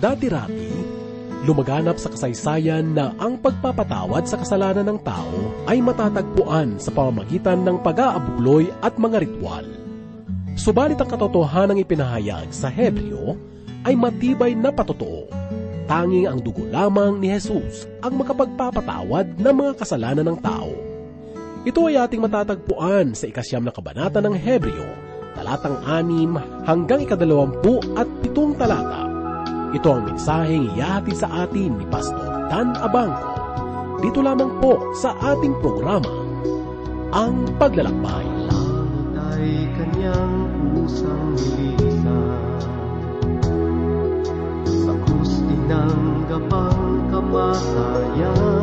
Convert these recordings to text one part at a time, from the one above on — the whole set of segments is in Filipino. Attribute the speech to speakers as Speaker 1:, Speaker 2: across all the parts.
Speaker 1: Dati-rati, lumaganap sa kasaysayan na ang pagpapatawad sa kasalanan ng tao ay matatagpuan sa pamamagitan ng pag-aabuloy at mga ritual. Subalit ang katotohanan ipinahayag sa Hebreo ay matibay na patotoo. Tanging ang dugo lamang ni Jesus ang makapagpapatawad ng mga kasalanan ng tao. Ito ay ating matatagpuan sa ikasyam na kabanata ng Hebreo, talatang anim hanggang ikadalawampu at pitong talata. Ito ang mensaheng iyahatid sa atin ni Pastor Dan Abangco. Dito lamang po sa ating programa, Ang Paglalakbay.
Speaker 2: Langit ay kanyang pusang nilisan Sa krus tinanggapang kamatayan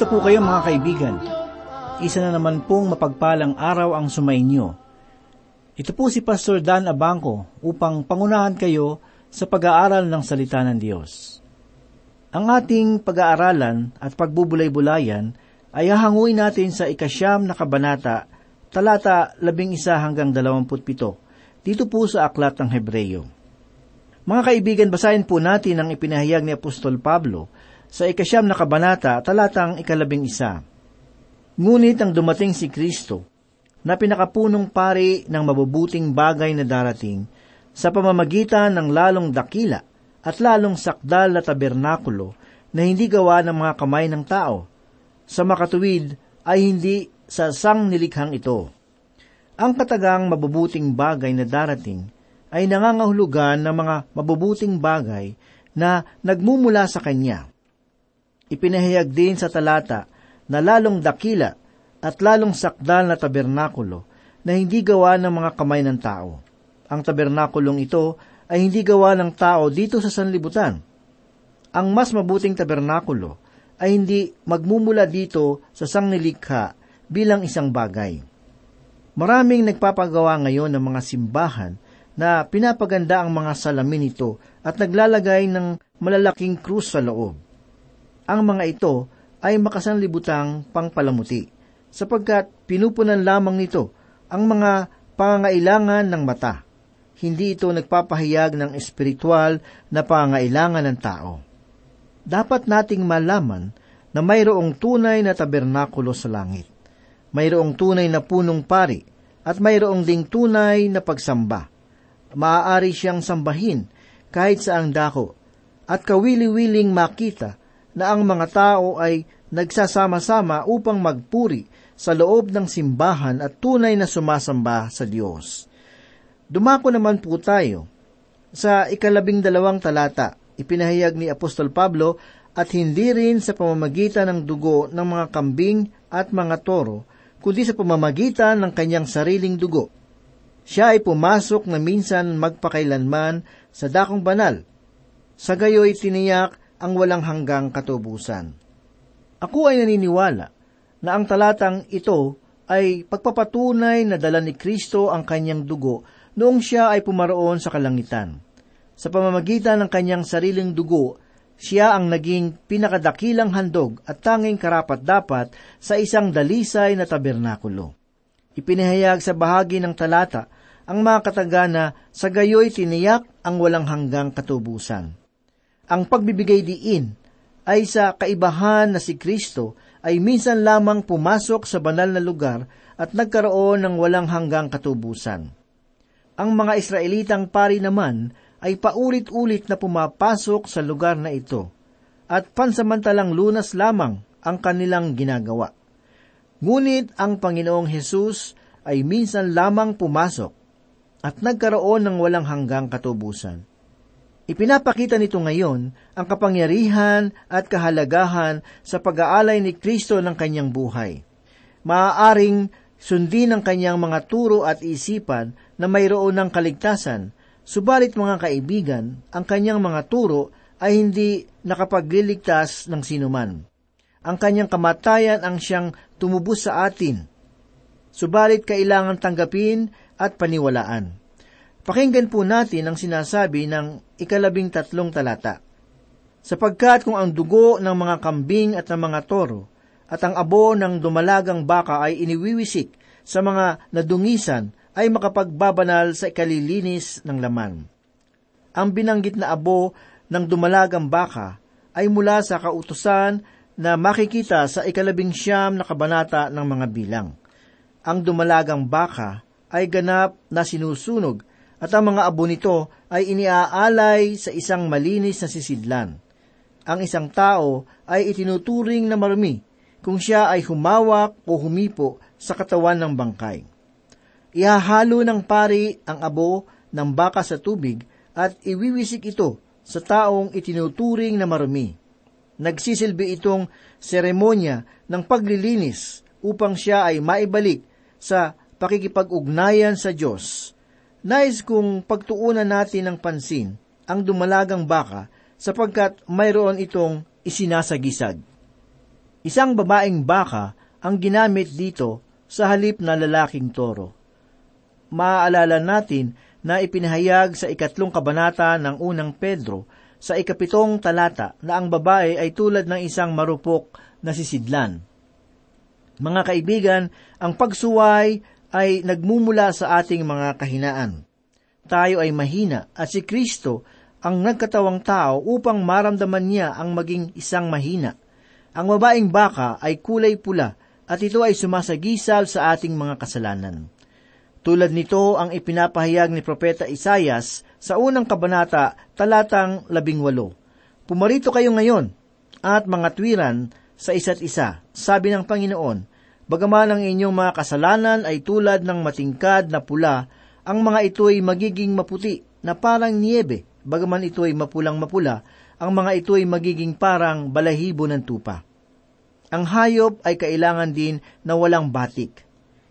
Speaker 3: Kamusta po kayo mga kaibigan? Isa na naman pong mapagpalang araw ang sumainyo. Ito po si Pastor Dan Abangco upang pangunahan kayo sa pag-aaral ng salita ng Diyos. Ang ating pag-aaralan at pagbubulay-bulayan ay hahanguin natin sa ikasyam na kabanata, talata labing isa hanggang dalawamput pito, dito po sa aklat ng Hebreyo. Mga kaibigan, basahin po natin ang ipinahayag ni Apostol Pablo sa ikasyam na kabanata, talatang ikalabing isa. Ngunit ang dumating si Kristo, na pinakapunong pari ng mabubuting bagay na darating, sa pamamagitan ng lalong dakila at lalong sakdal na tabernakulo na hindi gawa ng mga kamay ng tao. Sa makatuwid ay hindi sa sang nilikhang ito. Ang katagang mabubuting bagay na darating ay nangangahulugan ng mga mabubuting bagay na nagmumula sa Kanya. Ipinahayag din sa talata na lalong dakila at lalong sakdal na tabernakulo na hindi gawa ng mga kamay ng tao. Ang tabernakulong ito ay hindi gawa ng tao dito sa sanlibutan. Ang mas mabuting tabernakulo ay hindi magmumula dito sa sangnilikha bilang isang bagay. Maraming nagpapagawa ngayon ng mga simbahan na pinapaganda ang mga salamin nito at naglalagay ng malalaking krus sa loob. Ang mga ito ay makasanlibutang pangpalamuti, sapagkat pinupunan lamang nito ang mga pangangailangan ng mata. Hindi ito nagpapahayag ng espiritual na pangangailangan ng tao. Dapat nating malaman na mayroong tunay na tabernakulo sa langit. Mayroong tunay na punong pari at mayroong ding tunay na pagsamba. Maaari siyang sambahin kahit sa ang dako at kawili-wiling makita na ang mga tao ay nagsasama-sama upang magpuri sa loob ng simbahan at tunay na sumasamba sa Diyos. Dumako naman po tayo sa ikalabing dalawang talata, ipinahayag ni Apostol Pablo at hindi rin sa pamamagitan ng dugo ng mga kambing at mga toro, kundi sa pamamagitan ng kanyang sariling dugo. Siya ay pumasok na minsan magpakailanman sa dakong banal. Sa gayoy tiniyak ang walang hanggang katubusan. Ako ay naniniwala na ang talatang ito ay pagpapatunay na dala ni Kristo ang kanyang dugo noong siya ay pumaroon sa kalangitan. Sa pamamagitan ng kanyang sariling dugo, siya ang naging pinakadakilang handog at tanging karapat-dapat sa isang dalisay na tabernakulo. Ipinahayag sa bahagi ng talata ang mga katagana sa gayoy tiniyak ang walang hanggang katubusan. Ang pagbibigay diin ay sa kaibahan na si Kristo ay minsan lamang pumasok sa banal na lugar at nagkaroon ng walang hanggang katubusan. Ang mga Israelitang pari naman ay paulit-ulit na pumapasok sa lugar na ito at pansamantalang lunas lamang ang kanilang ginagawa. Ngunit ang Panginoong Hesus ay minsan lamang pumasok at nagkaroon ng walang hanggang katubusan. Ipinapakita nito ngayon ang kapangyarihan at kahalagahan sa pag-aalay ni Kristo ng kanyang buhay. Maaaring sundin ang kanyang mga turo at isipan na mayroon ng kaligtasan, subalit mga kaibigan, ang kanyang mga turo ay hindi nakapagliligtas ng sinuman. Ang kanyang kamatayan ang siyang tumubos sa atin. Subalit kailangan tanggapin at paniwalaan. Pakinggan po natin ang sinasabi ng ikalabing tatlong talata. Sapagkat kung ang dugo ng mga kambing at ng mga toro at ang abo ng dumalagang baka ay iniwiwisik sa mga nadungisan ay makapagbabanal sa ikalilinis ng laman. Ang binanggit na abo ng dumalagang baka ay mula sa kautusan na makikita sa ikalabing siyam na kabanata ng mga bilang. Ang dumalagang baka ay ganap na sinusunog at ang mga abo nito ay iniaalay sa isang malinis na sisidlan. Ang isang tao ay itinuturing na marumi kung siya ay humawak o humipo sa katawan ng bangkay. Ihahalo ng pari ang abo ng baka sa tubig at iwiwisik ito sa taong itinuturing na marumi. Nagsisilbi itong seremonya ng paglilinis upang siya ay maibalik sa pakikipag-ugnayan sa Diyos Nais kong pagtuunan natin ng pansin ang dumalagang baka sapagkat mayroon itong isinasagisag. Isang babaeng baka ang ginamit dito sa halip na lalaking toro. Maaalala natin na ipinahayag sa ikatlong kabanata ng unang Pedro sa ikapitong talata na ang babae ay tulad ng isang marupok na sisidlan. Mga kaibigan, ang pagsuway ay nagmumula sa ating mga kahinaan. Tayo ay mahina at si Kristo ang nagkatawang tao upang maramdaman niya ang maging isang mahina. Ang babaeng baka ay kulay pula at ito ay sumasagisal sa ating mga kasalanan. Tulad nito ang ipinapahayag ni Propeta Isayas sa unang kabanata, talatang labing walo. Pumarito kayo ngayon at mga twiran sa isa't isa, sabi ng Panginoon, bagaman ang inyong mga kasalanan ay tulad ng matingkad na pula, ang mga ito ay magiging maputi na parang niebe, bagaman ito ay mapulang mapula, ang mga ito ay magiging parang balahibo ng tupa. Ang hayop ay kailangan din na walang batik.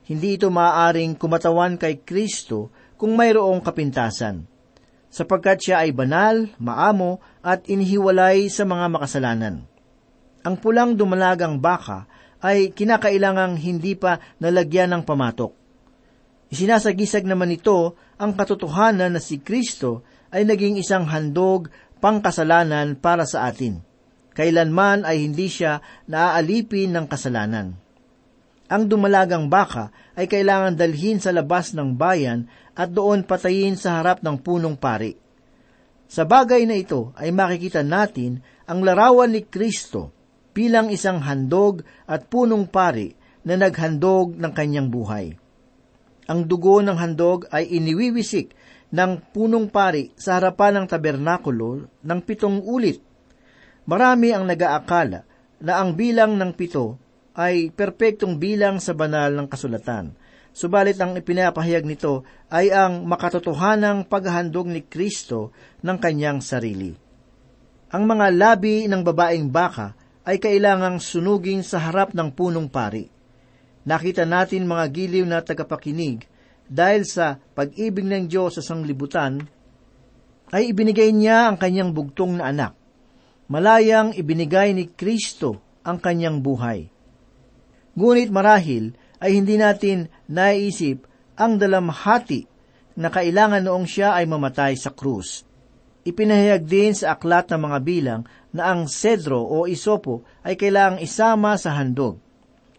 Speaker 3: Hindi ito maaaring kumatawan kay Kristo kung mayroong kapintasan, sapagkat siya ay banal, maamo, at inihiwalay sa mga makasalanan. Ang pulang dumalagang baka ay kinakailangang hindi pa nalagyan ng pamatok. Isinasagisag naman ito ang katotohanan na si Kristo ay naging isang handog pangkasalanan para sa atin. Kailanman ay hindi siya naaalipin ng kasalanan. Ang dumalagang baka ay kailangan dalhin sa labas ng bayan at doon patayin sa harap ng punong pari. Sa bagay na ito ay makikita natin ang larawan ni Kristo bilang isang handog at punong pari na naghandog ng kanyang buhay. Ang dugo ng handog ay iniwiwisik ng punong pari sa harapan ng tabernakulo ng pitong ulit. Marami ang nagaakala na ang bilang ng pito ay perpektong bilang sa banal ng kasulatan. Subalit ang ipinapahayag nito ay ang makatotohanang paghahandog ni Kristo ng kanyang sarili. Ang mga labi ng babaeng baka ay kailangang sunugin sa harap ng punong pari. Nakita natin mga giliw na tagapakinig dahil sa pag-ibig ng Diyos sa sanglibutan, ay ibinigay niya ang kanyang bugtong na anak. Malayang ibinigay ni Kristo ang kanyang buhay. Ngunit marahil ay hindi natin naisip ang dalamhati na kailangan noong siya ay mamatay sa krus. Ipinahayag din sa aklat ng mga bilang na ang sedro o isopo ay kailangang isama sa handog.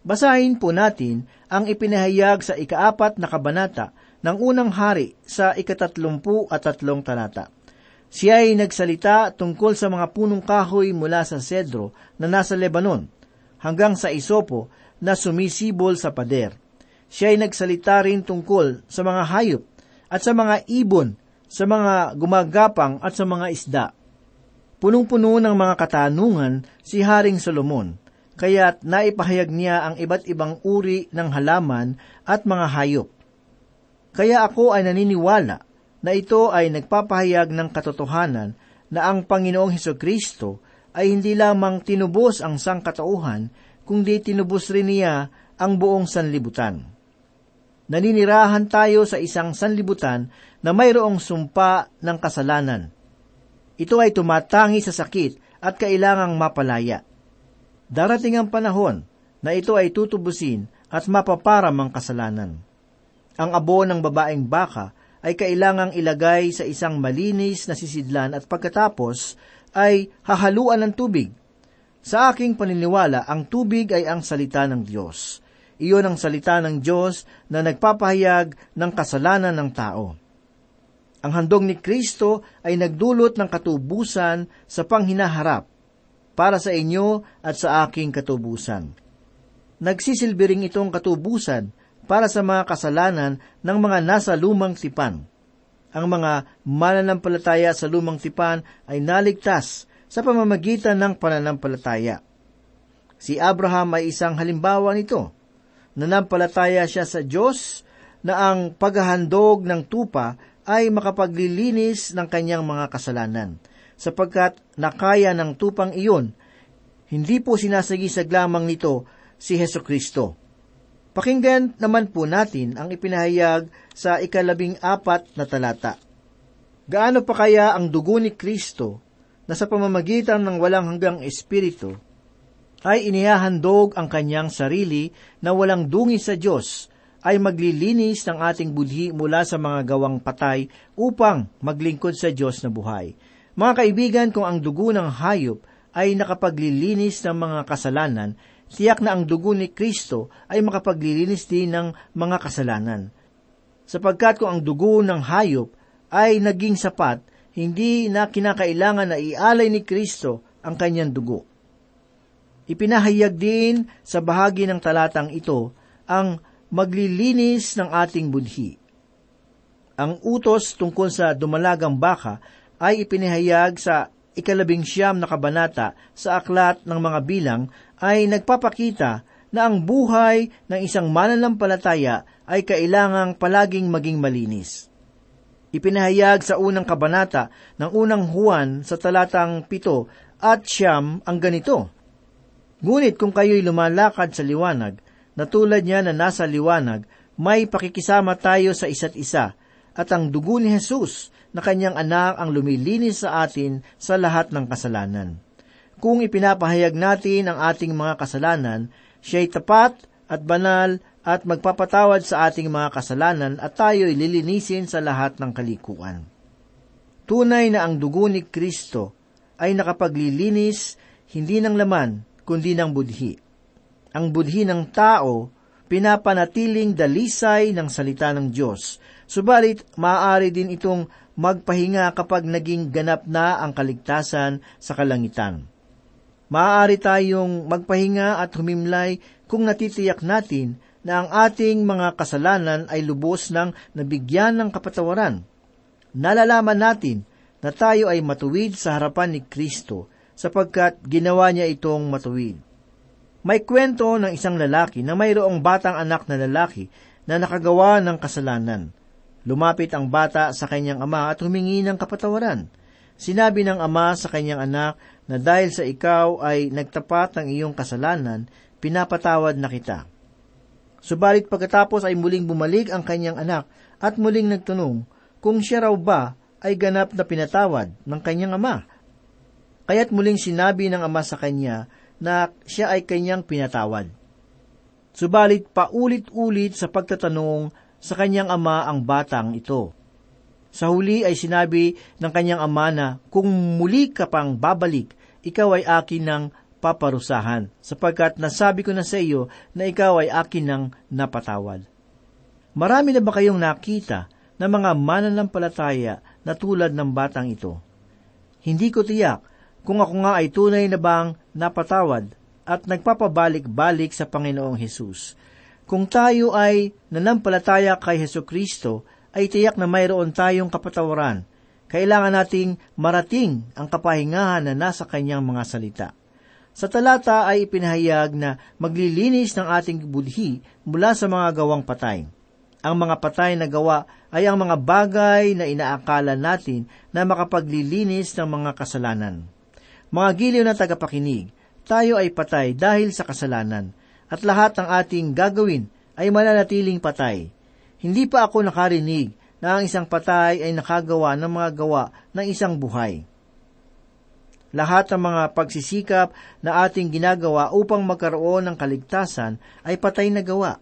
Speaker 3: Basahin po natin ang ipinahayag sa ikaapat na kabanata ng unang hari sa ikatatlumpu at tatlong talata. Siya ay nagsalita tungkol sa mga punong kahoy mula sa sedro na nasa Lebanon hanggang sa isopo na sumisibol sa pader. Siya ay nagsalita rin tungkol sa mga hayop at sa mga ibon, sa mga gumagapang at sa mga isda. Punong-puno ng mga katanungan si Haring Solomon, kaya't naipahayag niya ang iba't ibang uri ng halaman at mga hayop. Kaya ako ay naniniwala na ito ay nagpapahayag ng katotohanan na ang Panginoong Heso Kristo ay hindi lamang tinubos ang sangkatauhan, kundi tinubos rin niya ang buong sanlibutan. Naninirahan tayo sa isang sanlibutan na mayroong sumpa ng kasalanan. Ito ay tumatangi sa sakit at kailangang mapalaya. Darating ang panahon na ito ay tutubusin at mapaparam ang kasalanan. Ang abo ng babaeng baka ay kailangang ilagay sa isang malinis na sisidlan at pagkatapos ay hahaluan ng tubig sa aking paniniwala, ang tubig ay ang salita ng Diyos. Iyon ang salita ng Diyos na nagpapahayag ng kasalanan ng tao. Ang handog ni Kristo ay nagdulot ng katubusan sa panghinaharap para sa inyo at sa aking katubusan. Nagsisilbi ring itong katubusan para sa mga kasalanan ng mga nasa lumang tipan. Ang mga mananampalataya sa lumang tipan ay naligtas sa pamamagitan ng pananampalataya. Si Abraham ay isang halimbawa nito. Nanampalataya siya sa Diyos na ang paghahandog ng tupa ay makapaglilinis ng kanyang mga kasalanan, sapagkat nakaya ng tupang iyon, hindi po sinasagisag lamang nito si Heso Kristo. Pakinggan naman po natin ang ipinahayag sa ikalabing apat na talata. Gaano pa kaya ang dugo ni Kristo na sa pamamagitan ng walang hanggang espiritu, ay inihahandog ang kanyang sarili na walang dungi sa Diyos, ay maglilinis ng ating budhi mula sa mga gawang patay upang maglingkod sa Diyos na buhay. Mga kaibigan, kung ang dugo ng hayop ay nakapaglilinis ng mga kasalanan, tiyak na ang dugo ni Kristo ay makapaglilinis din ng mga kasalanan. Sapagkat kung ang dugo ng hayop ay naging sapat, hindi na kinakailangan na ialay ni Kristo ang kanyang dugo. Ipinahayag din sa bahagi ng talatang ito ang maglilinis ng ating budhi. Ang utos tungkol sa dumalagang baka ay ipinahayag sa ikalabing siyam na kabanata sa aklat ng mga bilang ay nagpapakita na ang buhay ng isang mananampalataya ay kailangang palaging maging malinis. Ipinahayag sa unang kabanata ng unang Juan sa talatang pito at siyam ang ganito, Ngunit kung kayo'y lumalakad sa liwanag, na tulad niya na nasa liwanag, may pakikisama tayo sa isa't isa, at ang dugo ni Jesus na kanyang anak ang lumilinis sa atin sa lahat ng kasalanan. Kung ipinapahayag natin ang ating mga kasalanan, siya'y tapat at banal at magpapatawad sa ating mga kasalanan at tayo'y lilinisin sa lahat ng kalikuan. Tunay na ang dugo ni Kristo ay nakapaglilinis hindi ng laman, kundi ng budhi. Ang budhi ng tao, pinapanatiling dalisay ng salita ng Diyos. Subalit, maaari din itong magpahinga kapag naging ganap na ang kaligtasan sa kalangitan. Maaari tayong magpahinga at humimlay kung natitiyak natin na ang ating mga kasalanan ay lubos ng nabigyan ng kapatawaran. Nalalaman natin na tayo ay matuwid sa harapan ni Kristo sapagkat ginawa niya itong matuwid. May kwento ng isang lalaki na mayroong batang anak na lalaki na nakagawa ng kasalanan. Lumapit ang bata sa kanyang ama at humingi ng kapatawaran. Sinabi ng ama sa kanyang anak na dahil sa ikaw ay nagtapat ng iyong kasalanan, pinapatawad na kita. Subalit pagkatapos ay muling bumalik ang kanyang anak at muling nagtanong kung siya raw ba ay ganap na pinatawad ng kanyang ama. Kaya't muling sinabi ng ama sa kanya na siya ay kanyang pinatawad. Subalit paulit-ulit sa pagtatanong sa kanyang ama ang batang ito. Sa huli ay sinabi ng kanyang ama na kung muli ka pang babalik, ikaw ay akin ng paparusahan, sapagkat nasabi ko na sa iyo na ikaw ay akin ng napatawad. Marami na ba kayong nakita na mga mananampalataya na tulad ng batang ito? Hindi ko tiyak kung ako nga ay tunay na bang napatawad at nagpapabalik-balik sa Panginoong Hesus. Kung tayo ay nanampalataya kay Heso Kristo, ay tiyak na mayroon tayong kapatawaran. Kailangan nating marating ang kapahingahan na nasa kanyang mga salita. Sa talata ay ipinahayag na maglilinis ng ating budhi mula sa mga gawang patay. Ang mga patay na gawa ay ang mga bagay na inaakala natin na makapaglilinis ng mga kasalanan. Mga giliw na tagapakinig, tayo ay patay dahil sa kasalanan, at lahat ng ating gagawin ay mananatiling patay. Hindi pa ako nakarinig na ang isang patay ay nakagawa ng mga gawa ng isang buhay. Lahat ng mga pagsisikap na ating ginagawa upang magkaroon ng kaligtasan ay patay na gawa.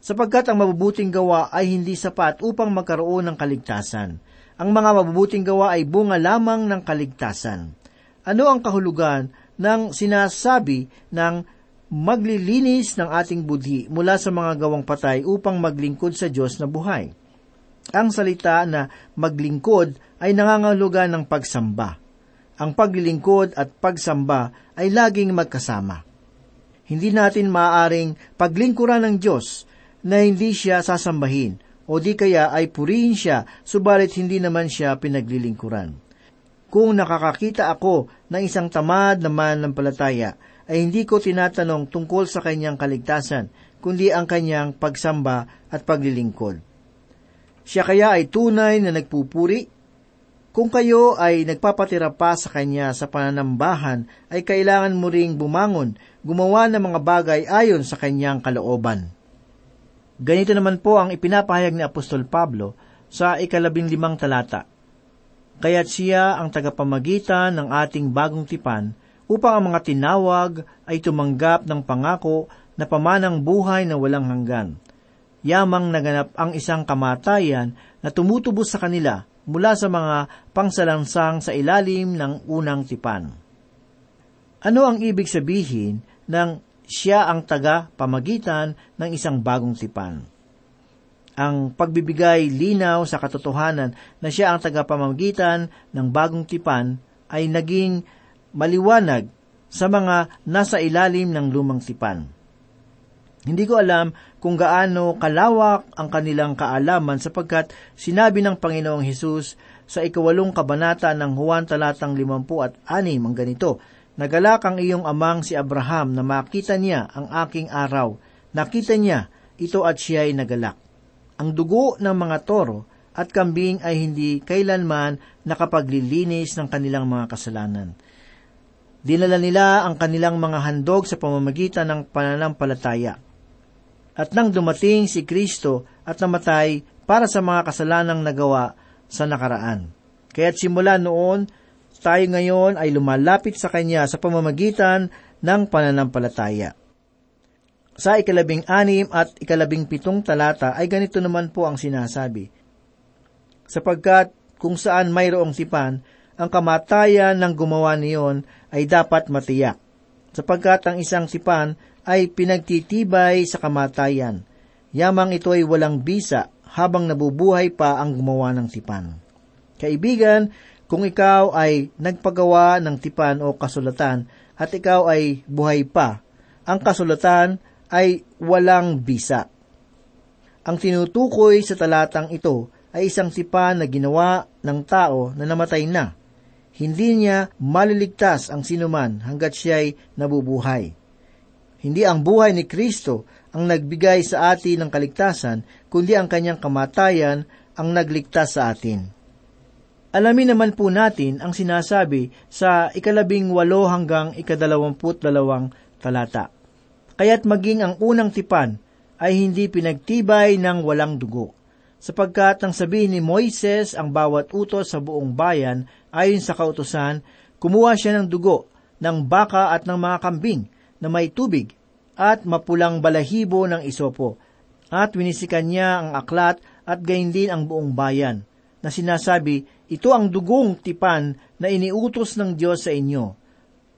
Speaker 3: Sapagkat ang mabubuting gawa ay hindi sapat upang magkaroon ng kaligtasan. Ang mga mabubuting gawa ay bunga lamang ng kaligtasan. Ano ang kahulugan ng sinasabi ng maglilinis ng ating budhi mula sa mga gawang patay upang maglingkod sa Diyos na buhay? Ang salita na maglingkod ay nangangahulugan ng pagsamba. Ang paglilingkod at pagsamba ay laging magkasama. Hindi natin maaaring paglingkuran ng Diyos na hindi siya sasambahin o di kaya ay purihin siya subalit hindi naman siya pinaglilingkuran. Kung nakakakita ako ng isang tamad na mananampalataya, ay hindi ko tinatanong tungkol sa kanyang kaligtasan, kundi ang kanyang pagsamba at paglilingkod. Siya kaya ay tunay na nagpupuri? Kung kayo ay nagpapatira pa sa kanya sa pananambahan, ay kailangan mo ring bumangon, gumawa ng mga bagay ayon sa kanyang kalooban. Ganito naman po ang ipinapahayag ni Apostol Pablo sa ikalabing limang talata kaya't siya ang tagapamagitan ng ating bagong tipan upang ang mga tinawag ay tumanggap ng pangako na pamanang buhay na walang hanggan. Yamang naganap ang isang kamatayan na tumutubos sa kanila mula sa mga pangsalansang sa ilalim ng unang tipan. Ano ang ibig sabihin ng siya ang taga-pamagitan ng isang bagong tipan? ang pagbibigay linaw sa katotohanan na siya ang tagapamagitan ng bagong tipan ay naging maliwanag sa mga nasa ilalim ng lumang tipan. Hindi ko alam kung gaano kalawak ang kanilang kaalaman sapagkat sinabi ng Panginoong Hesus sa ikawalong kabanata ng Juan talatang limampu at anim ang ganito, Nagalak ang iyong amang si Abraham na makita niya ang aking araw. Nakita niya, ito at siya ay nagalak. Ang dugo ng mga toro at kambing ay hindi kailanman nakapaglilinis ng kanilang mga kasalanan. Dinala nila ang kanilang mga handog sa pamamagitan ng pananampalataya. At nang dumating si Kristo at namatay para sa mga kasalanang nagawa sa nakaraan. Kaya't simula noon, tayo ngayon ay lumalapit sa Kanya sa pamamagitan ng pananampalataya. Sa ikalabing anim at ikalabing pitong talata ay ganito naman po ang sinasabi. Sapagkat kung saan mayroong tipan, ang kamatayan ng gumawa niyon ay dapat matiyak. Sapagkat ang isang tipan ay pinagtitibay sa kamatayan. Yamang ito ay walang bisa habang nabubuhay pa ang gumawa ng tipan. Kaibigan, kung ikaw ay nagpagawa ng tipan o kasulatan at ikaw ay buhay pa, ang kasulatan ay walang bisa. Ang tinutukoy sa talatang ito ay isang tipan na ginawa ng tao na namatay na. Hindi niya maliligtas ang sinuman hanggat siya ay nabubuhay. Hindi ang buhay ni Kristo ang nagbigay sa atin ng kaligtasan, kundi ang kanyang kamatayan ang nagligtas sa atin. Alamin naman po natin ang sinasabi sa ikalabing walo hanggang ikadalawamput dalawang talata. Kaya't maging ang unang tipan ay hindi pinagtibay ng walang dugo. Sapagkat ang sabihin ni Moises ang bawat utos sa buong bayan ayon sa kautosan, kumuha siya ng dugo ng baka at ng mga kambing na may tubig at mapulang balahibo ng isopo. At winisikan niya ang aklat at gayon din ang buong bayan, na sinasabi, ito ang dugong tipan na iniutos ng Diyos sa inyo.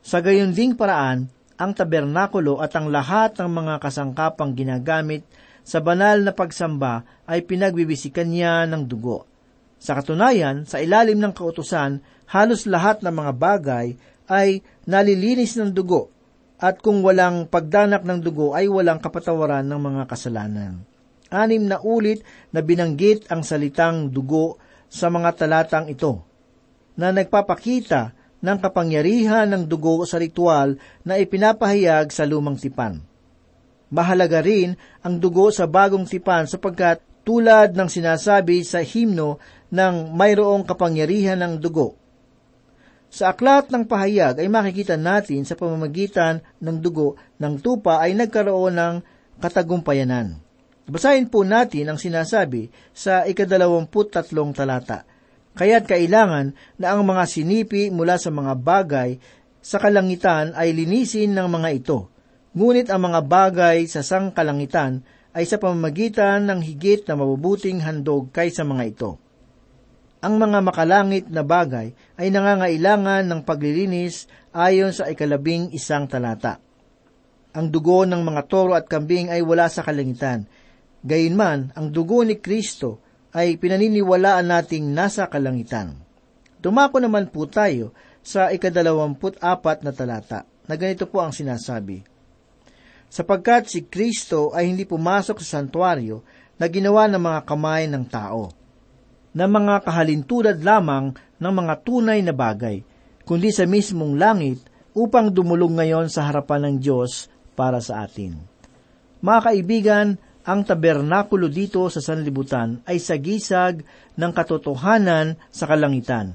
Speaker 3: Sa gayon ding paraan, ang tabernakulo at ang lahat ng mga kasangkapang ginagamit sa banal na pagsamba ay pinagbibisikan niya ng dugo. Sa katunayan, sa ilalim ng kautusan, halos lahat ng mga bagay ay nalilinis ng dugo at kung walang pagdanak ng dugo ay walang kapatawaran ng mga kasalanan. Anim na ulit na binanggit ang salitang dugo sa mga talatang ito, na nagpapakita ng kapangyarihan ng dugo sa ritual na ipinapahayag sa lumang tipan. Mahalaga rin ang dugo sa bagong tipan sapagkat tulad ng sinasabi sa himno ng mayroong kapangyarihan ng dugo sa aklat ng pahayag ay makikita natin sa pamamagitan ng dugo ng tupa ay nagkaroon ng katagumpayanan. Basahin po natin ang sinasabi sa ikadalawamput tatlong talata. Kaya't kailangan na ang mga sinipi mula sa mga bagay sa kalangitan ay linisin ng mga ito. Ngunit ang mga bagay sa sangkalangitan ay sa pamamagitan ng higit na mabubuting handog kaysa mga ito ang mga makalangit na bagay ay nangangailangan ng paglilinis ayon sa ikalabing isang talata. Ang dugo ng mga toro at kambing ay wala sa kalangitan. Gayunman, ang dugo ni Kristo ay pinaniniwalaan nating nasa kalangitan. Dumako naman po tayo sa ikadalawamput apat na talata na ganito po ang sinasabi. Sapagkat si Kristo ay hindi pumasok sa santuario na ginawa ng mga kamay ng tao na mga kahalintulad lamang ng mga tunay na bagay, kundi sa mismong langit upang dumulong ngayon sa harapan ng Diyos para sa atin. Mga kaibigan, ang tabernakulo dito sa sanlibutan ay sagisag ng katotohanan sa kalangitan.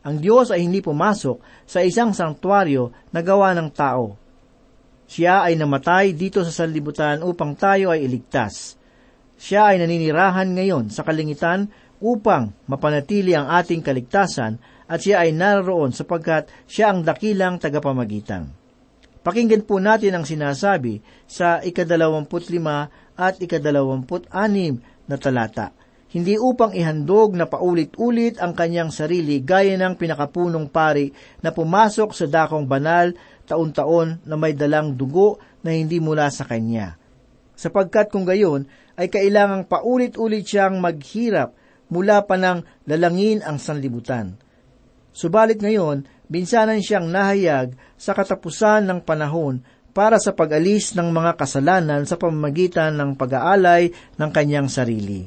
Speaker 3: Ang Diyos ay hindi pumasok sa isang sanktuaryo na gawa ng tao. Siya ay namatay dito sa sanlibutan upang tayo ay iligtas. Siya ay naninirahan ngayon sa kalingitan upang mapanatili ang ating kaligtasan at siya ay naroon sapagkat siya ang dakilang tagapamagitan. Pakinggan po natin ang sinasabi sa ikadalawamput lima at ikadalawamput anim na talata. Hindi upang ihandog na paulit-ulit ang kanyang sarili gaya ng pinakapunong pari na pumasok sa dakong banal taon-taon na may dalang dugo na hindi mula sa kanya. Sapagkat kung gayon, ay kailangang paulit-ulit siyang maghirap mula pa nang lalangin ang sanlibutan. Subalit ngayon, binsanan siyang nahayag sa katapusan ng panahon para sa pag-alis ng mga kasalanan sa pamamagitan ng pag-aalay ng kanyang sarili.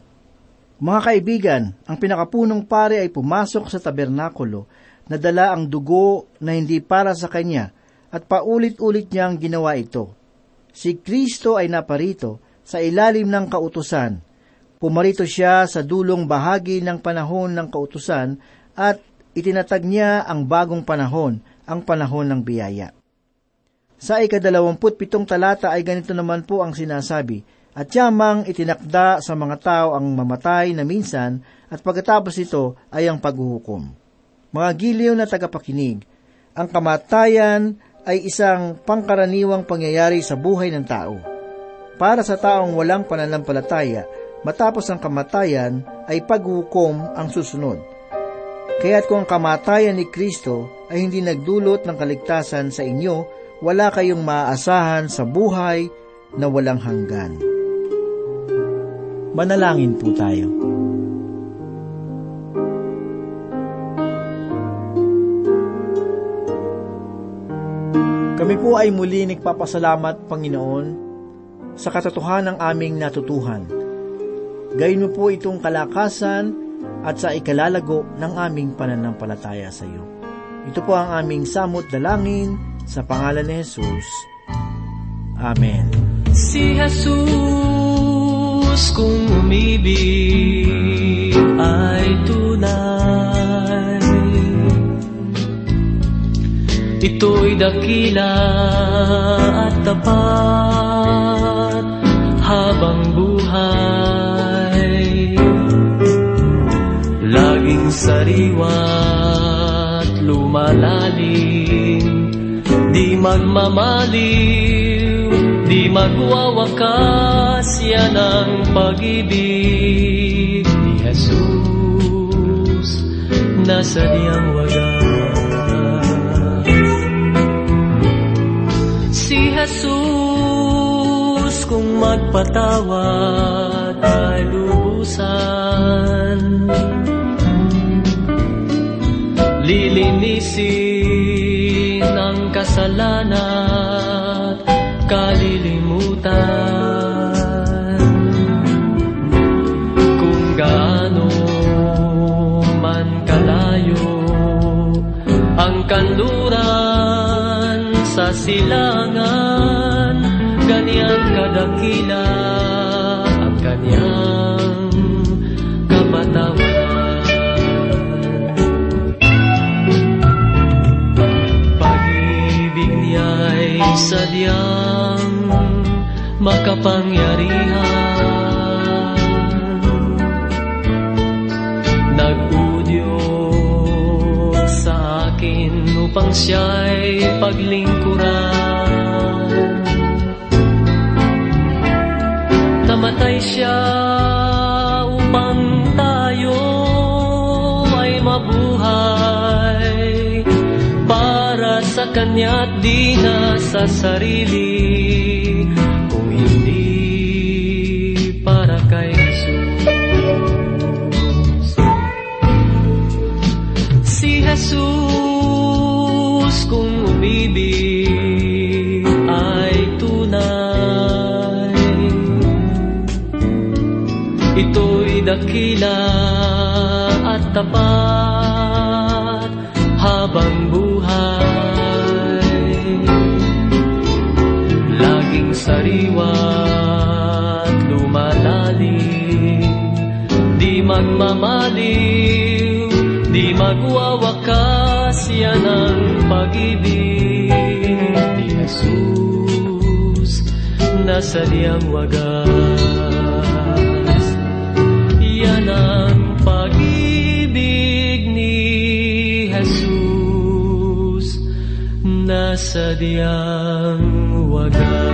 Speaker 3: Mga kaibigan, ang pinakapunong pare ay pumasok sa tabernakulo, nadala ang dugo na hindi para sa kanya, at paulit-ulit niyang ginawa ito. Si Kristo ay naparito sa ilalim ng kautusan. Pumarito siya sa dulong bahagi ng panahon ng kautusan at itinatag niya ang bagong panahon, ang panahon ng biyaya. Sa ikadalawamput pitong talata ay ganito naman po ang sinasabi, at yamang itinakda sa mga tao ang mamatay na minsan at pagkatapos ito ay ang paghuhukom. Mga giliw na tagapakinig, ang kamatayan ay isang pangkaraniwang pangyayari sa buhay ng tao. Para sa taong walang pananampalataya, matapos ang kamatayan ay paghukom ang susunod. Kaya't kung ang kamatayan ni Kristo ay hindi nagdulot ng kaligtasan sa inyo, wala kayong maaasahan sa buhay na walang hanggan. Manalangin po tayo. Kami po ay muli nagpapasalamat, Panginoon, sa katotohanan ng aming natutuhan. Gayon mo po itong kalakasan at sa ikalalago ng aming pananampalataya sa iyo. Ito po ang aming samot dalangin sa pangalan ni Jesus. Amen.
Speaker 2: Si Jesus kung umibig ay tunay Ito'y dakila at tapat habang buhay Laging sariwa't lumalalim Di magmamaliw, di magwawakas yan ang pag-ibig ni Jesus na sadyang wagas. Si Jesus kung magpatawad ay lubusan lilinisin kasalanan kalilimutan. Kung gaano man kalayo ang kanluran sa silangan ganyan kadakila sadyang makapangyarihan. Nag-udyok sa akin upang siya'y paglingkuran. Namatay siya sa kanya't di na sa sarili. Kung hindi para kay Jesus. Si Jesus kung umibig ay tunay. Ito'y dakila at tapat habang buhay sariwa at lumalalim Di magmamaliw, di magwawakas yan ang pag-ibig ni Jesus na sadyang wagas. Yan ang wagas.